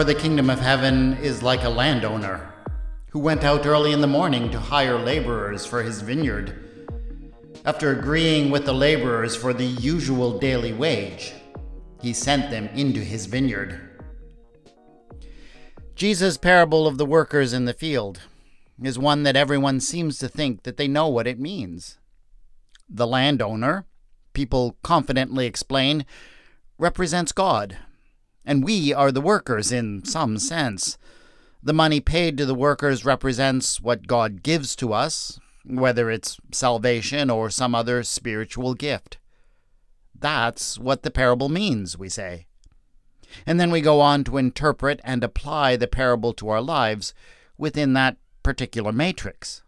For the kingdom of heaven is like a landowner who went out early in the morning to hire laborers for his vineyard. After agreeing with the laborers for the usual daily wage, he sent them into his vineyard. Jesus' parable of the workers in the field is one that everyone seems to think that they know what it means. The landowner, people confidently explain, represents God, and we are the workers in some sense. The money paid to the workers represents what God gives to us, whether it's salvation or some other spiritual gift. That's what the parable means, we say. And then we go on to interpret and apply the parable to our lives within that particular matrix.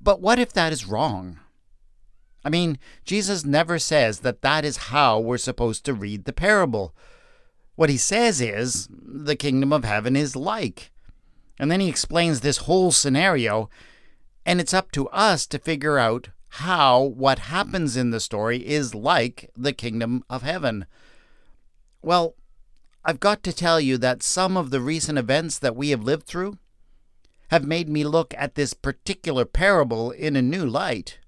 But what if that is wrong? I mean, Jesus never says that that is how we're supposed to read the parable. What he says is, the kingdom of heaven is like. And then he explains this whole scenario, and it's up to us to figure out how what happens in the story is like the kingdom of heaven. Well, I've got to tell you that some of the recent events that we have lived through have made me look at this particular parable in a new light.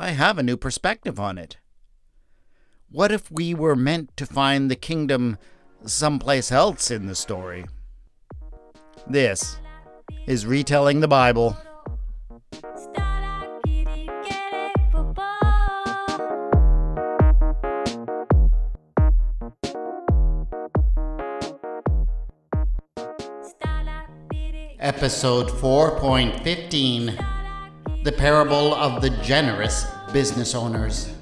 I have a new perspective on it. What if we were meant to find the kingdom someplace else in the story? This is Retelling the Bible. Episode 4.15 The Parable of the Generous Business Owners.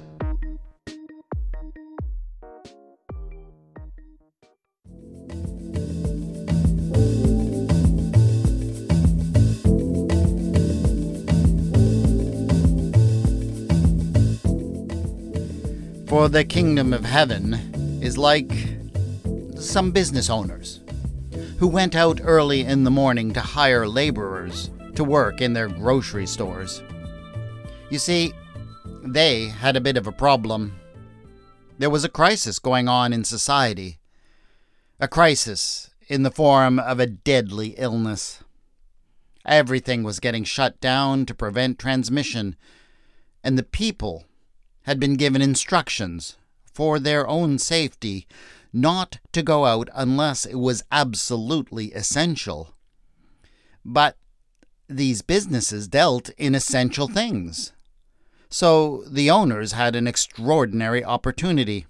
For the kingdom of heaven is like some business owners who went out early in the morning to hire laborers to work in their grocery stores. You see, they had a bit of a problem. There was a crisis going on in society. A crisis in the form of a deadly illness. Everything was getting shut down to prevent transmission, and the people had been given instructions for their own safety not to go out unless it was absolutely essential. But these businesses dealt in essential things. So the owners had an extraordinary opportunity.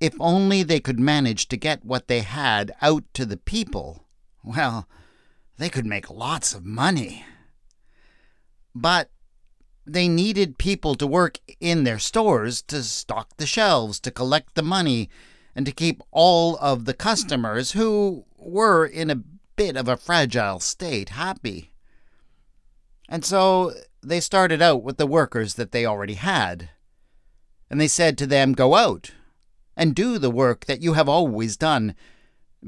If only they could manage to get what they had out to the people, well, they could make lots of money. But they needed people to work in their stores to stock the shelves, to collect the money, and to keep all of the customers who were in a bit of a fragile state happy. And so they started out with the workers that they already had. And they said to them, Go out and do the work that you have always done,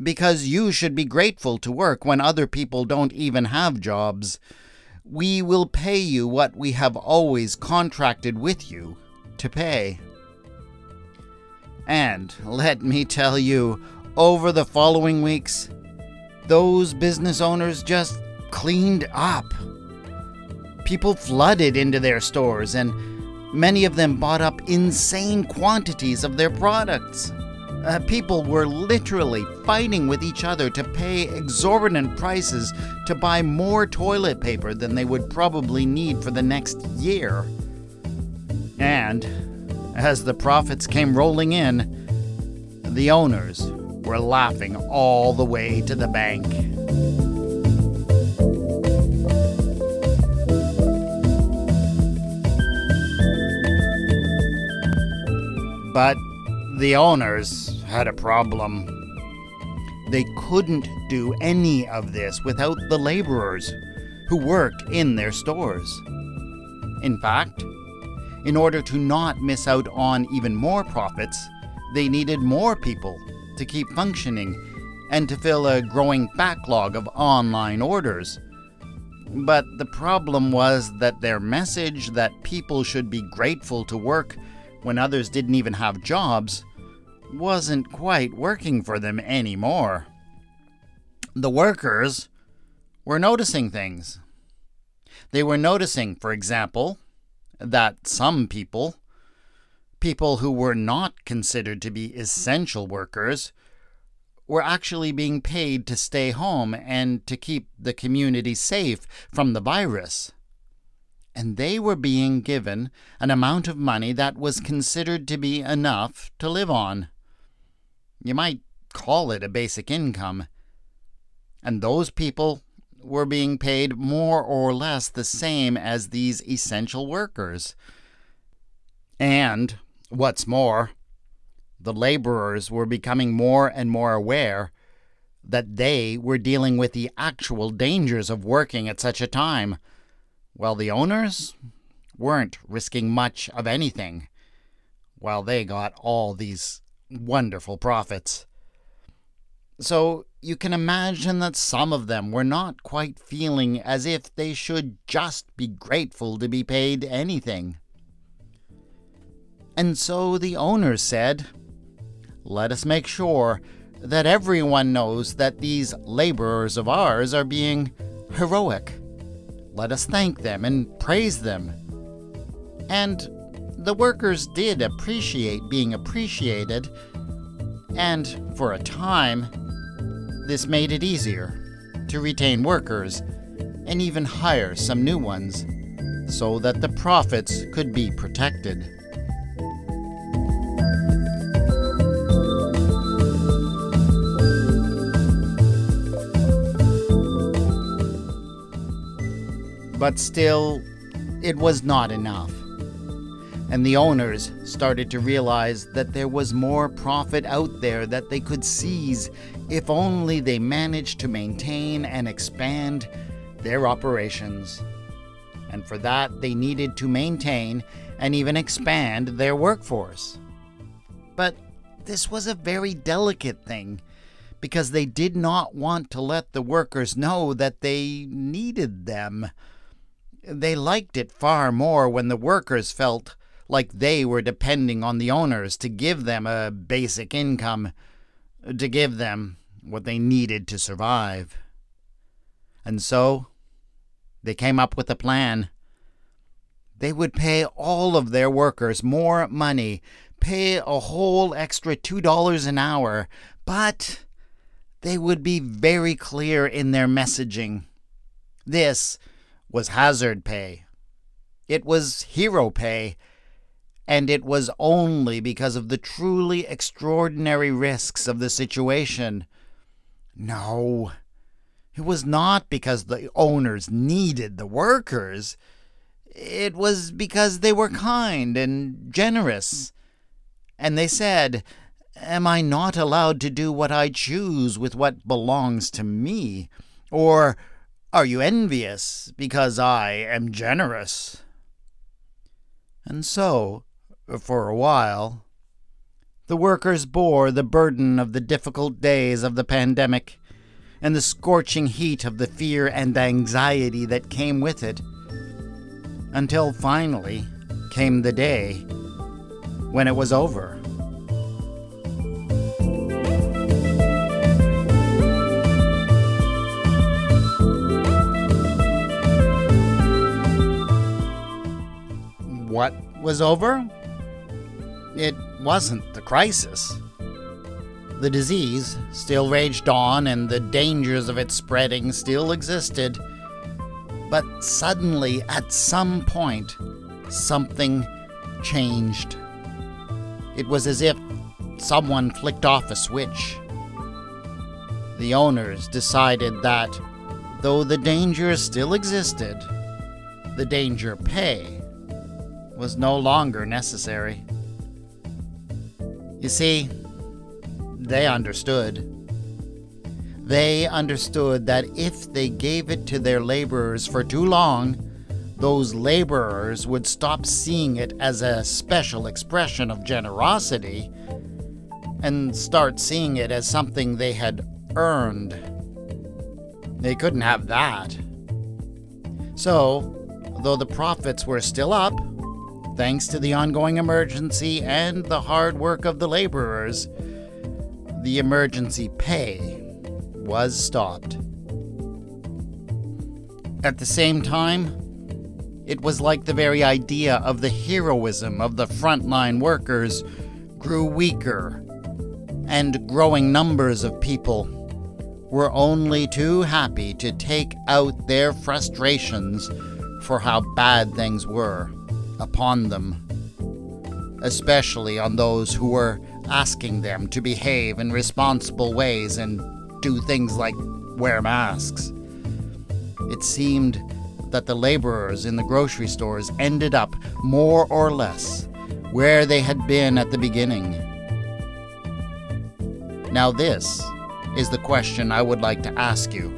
because you should be grateful to work when other people don't even have jobs. We will pay you what we have always contracted with you to pay. And let me tell you, over the following weeks, those business owners just cleaned up. People flooded into their stores, and many of them bought up insane quantities of their products. Uh, people were literally fighting with each other to pay exorbitant prices to buy more toilet paper than they would probably need for the next year. And as the profits came rolling in, the owners were laughing all the way to the bank. But the owners had a problem. They couldn't do any of this without the laborers who worked in their stores. In fact, in order to not miss out on even more profits, they needed more people to keep functioning and to fill a growing backlog of online orders. But the problem was that their message that people should be grateful to work when others didn't even have jobs wasn't quite working for them anymore. The workers were noticing things. They were noticing, for example, that some people, people who were not considered to be essential workers, were actually being paid to stay home and to keep the community safe from the virus. And they were being given an amount of money that was considered to be enough to live on. You might call it a basic income. And those people were being paid more or less the same as these essential workers. And, what's more, the laborers were becoming more and more aware that they were dealing with the actual dangers of working at such a time, while the owners weren't risking much of anything, while they got all these wonderful profits. So you can imagine that some of them were not quite feeling as if they should just be grateful to be paid anything. And so the owners said, let us make sure that everyone knows that these laborers of ours are being heroic. Let us thank them and praise them. And the workers did appreciate being appreciated, and for a time, this made it easier to retain workers and even hire some new ones so that the profits could be protected. But still, it was not enough. And the owners started to realize that there was more profit out there that they could seize if only they managed to maintain and expand their operations. And for that, they needed to maintain and even expand their workforce. But this was a very delicate thing because they did not want to let the workers know that they needed them. They liked it far more when the workers felt like they were depending on the owners to give them a basic income, to give them what they needed to survive. And so they came up with a plan. They would pay all of their workers more money, pay a whole extra $2 an hour, but they would be very clear in their messaging. This was hazard pay. It was hero pay. And it was only because of the truly extraordinary risks of the situation. No, it was not because the owners needed the workers. It was because they were kind and generous. And they said, Am I not allowed to do what I choose with what belongs to me? Or are you envious because I am generous? And so, for a while, the workers bore the burden of the difficult days of the pandemic and the scorching heat of the fear and anxiety that came with it, until finally came the day when it was over. What was over? It wasn't the crisis. The disease still raged on, and the dangers of its spreading still existed. But suddenly, at some point, something changed. It was as if someone flicked off a switch. The owners decided that, though the danger still existed, the danger pay was no longer necessary. You see, they understood. They understood that if they gave it to their laborers for too long, those laborers would stop seeing it as a special expression of generosity and start seeing it as something they had earned. They couldn't have that. So, though the profits were still up, Thanks to the ongoing emergency and the hard work of the laborers, the emergency pay was stopped. At the same time, it was like the very idea of the heroism of the frontline workers grew weaker, and growing numbers of people were only too happy to take out their frustrations for how bad things were upon them, especially on those who were asking them to behave in responsible ways and do things like wear masks. It seemed that the laborers in the grocery stores ended up more or less where they had been at the beginning. Now, this is the question I would like to ask you.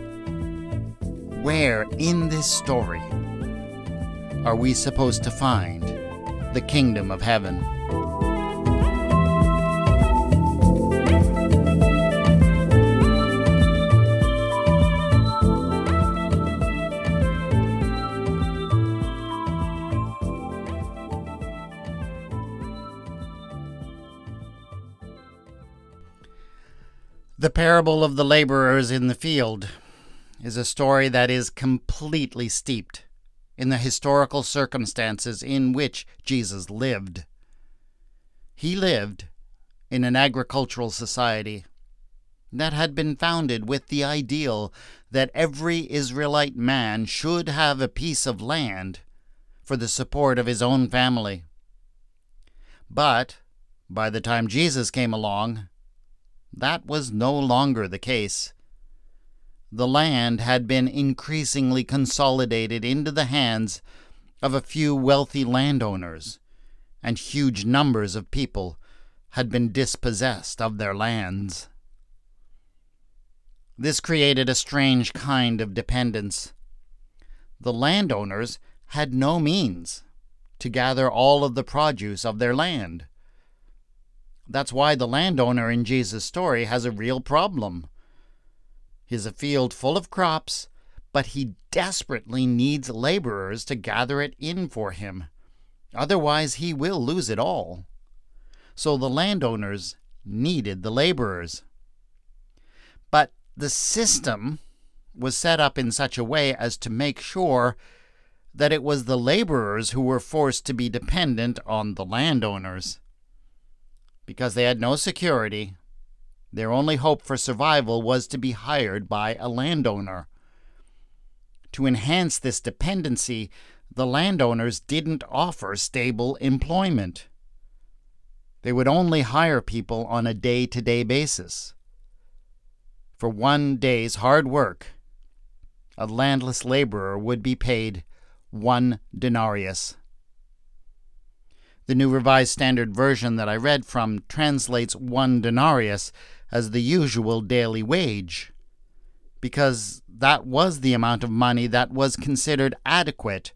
Where in this story are we supposed to find the kingdom of heaven? The parable of the laborers in the field is a story that is completely steeped in the historical circumstances in which Jesus lived. He lived in an agricultural society that had been founded with the ideal that every Israelite man should have a piece of land for the support of his own family. But by the time Jesus came along, that was no longer the case. The land had been increasingly consolidated into the hands of a few wealthy landowners, and huge numbers of people had been dispossessed of their lands. This created a strange kind of dependence. The landowners had no means to gather all of the produce of their land. That's why the landowner in Jesus' story has a real problem. He's a field full of crops, but he desperately needs laborers to gather it in for him. Otherwise, he will lose it all. So the landowners needed the laborers. But the system was set up in such a way as to make sure that it was the laborers who were forced to be dependent on the landowners because they had no security. Their only hope for survival was to be hired by a landowner. To enhance this dependency, the landowners didn't offer stable employment. They would only hire people on a day to day basis. For one day's hard work, a landless laborer would be paid one denarius. The New Revised Standard Version that I read from translates one denarius as the usual daily wage, because that was the amount of money that was considered adequate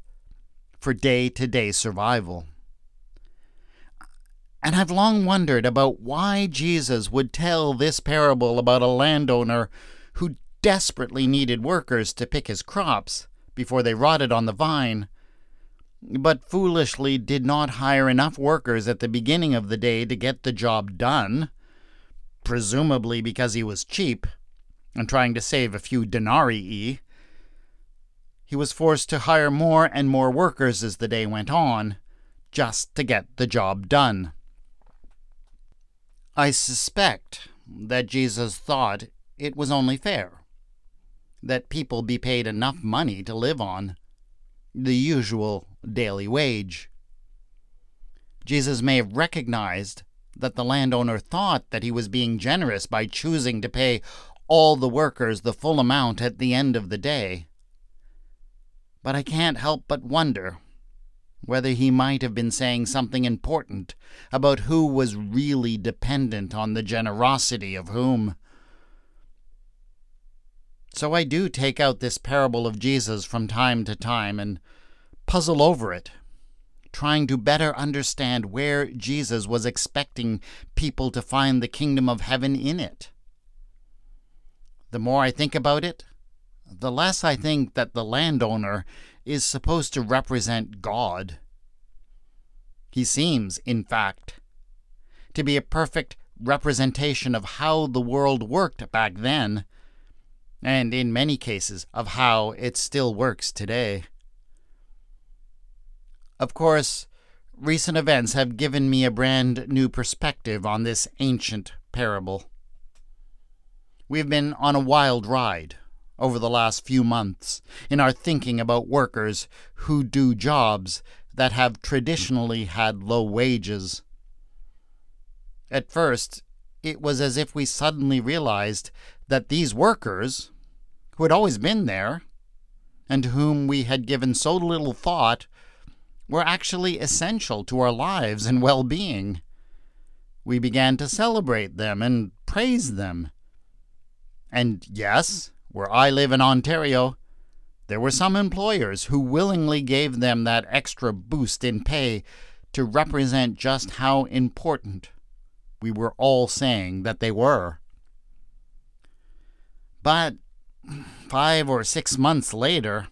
for day to day survival. And I've long wondered about why Jesus would tell this parable about a landowner who desperately needed workers to pick his crops before they rotted on the vine but foolishly did not hire enough workers at the beginning of the day to get the job done, presumably because he was cheap and trying to save a few denarii. He was forced to hire more and more workers as the day went on, just to get the job done. I suspect that Jesus thought it was only fair that people be paid enough money to live on, the usual daily wage. Jesus may have recognized that the landowner thought that he was being generous by choosing to pay all the workers the full amount at the end of the day. But I can't help but wonder whether he might have been saying something important about who was really dependent on the generosity of whom. So I do take out this parable of Jesus from time to time and puzzle over it, trying to better understand where Jesus was expecting people to find the kingdom of heaven in it. The more I think about it, the less I think that the landowner is supposed to represent God. He seems, in fact, to be a perfect representation of how the world worked back then, and in many cases, of how it still works today. Of course, recent events have given me a brand new perspective on this ancient parable. We've been on a wild ride over the last few months in our thinking about workers who do jobs that have traditionally had low wages. At first, it was as if we suddenly realized that these workers, who had always been there, and to whom we had given so little thought, were actually essential to our lives and well being. We began to celebrate them and praise them. And yes, where I live in Ontario, there were some employers who willingly gave them that extra boost in pay to represent just how important we were all saying that they were. But five or six months later,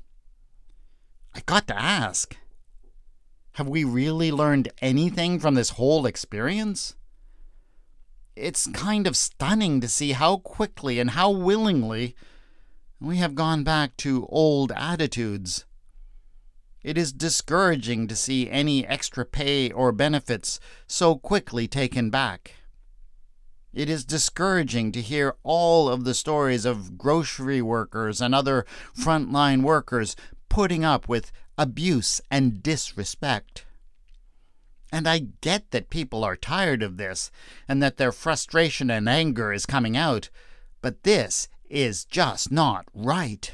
I got to ask have we really learned anything from this whole experience? It's kind of stunning to see how quickly and how willingly we have gone back to old attitudes. It is discouraging to see any extra pay or benefits so quickly taken back. It is discouraging to hear all of the stories of grocery workers and other frontline workers putting up with abuse and disrespect. And I get that people are tired of this and that their frustration and anger is coming out, but this is just not right.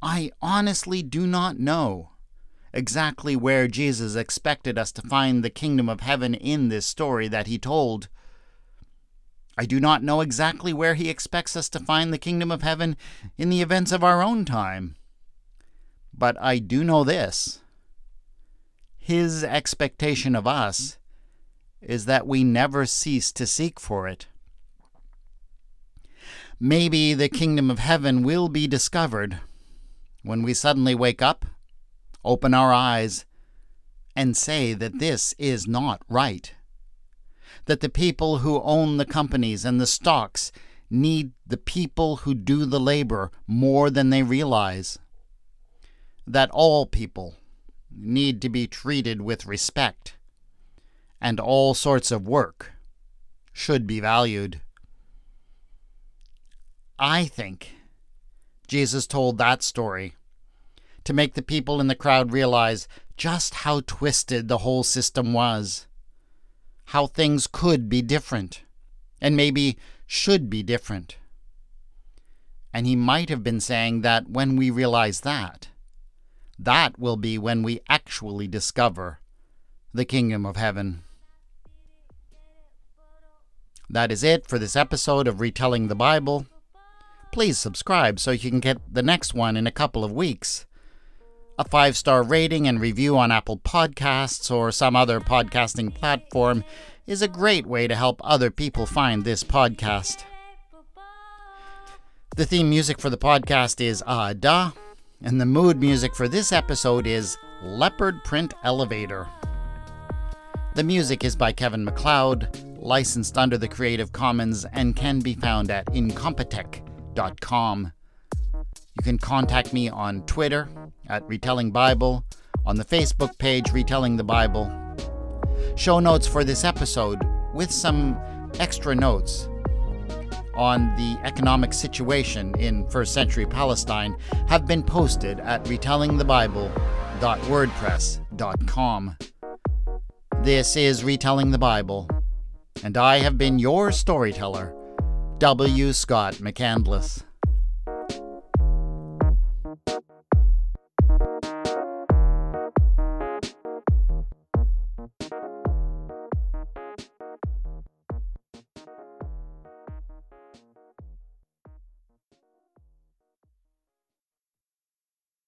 I honestly do not know exactly where Jesus expected us to find the kingdom of heaven in this story that he told. I do not know exactly where he expects us to find the kingdom of heaven in the events of our own time. But I do know this his expectation of us is that we never cease to seek for it. Maybe the kingdom of heaven will be discovered when we suddenly wake up, open our eyes, and say that this is not right. That the people who own the companies and the stocks need the people who do the labor more than they realize. That all people need to be treated with respect, and all sorts of work should be valued. I think Jesus told that story to make the people in the crowd realize just how twisted the whole system was, how things could be different, and maybe should be different. And he might have been saying that when we realize that, that will be when we actually discover the kingdom of heaven. That is it for this episode of Retelling the Bible please subscribe so you can get the next one in a couple of weeks. A five star rating and review on Apple Podcasts or some other podcasting platform is a great way to help other people find this podcast. The theme music for the podcast is Ah Da, and the mood music for this episode is Leopard Print Elevator. The music is by Kevin MacLeod, licensed under the Creative Commons, and can be found at incompetech.com. You can contact me on Twitter at Retelling Bible, on the Facebook page Retelling the Bible. Show notes for this episode with some extra notes on the economic situation in first century Palestine have been posted at retellingthebible.wordpress.com. This is Retelling the Bible, and I have been your storyteller W. Scott McAndless.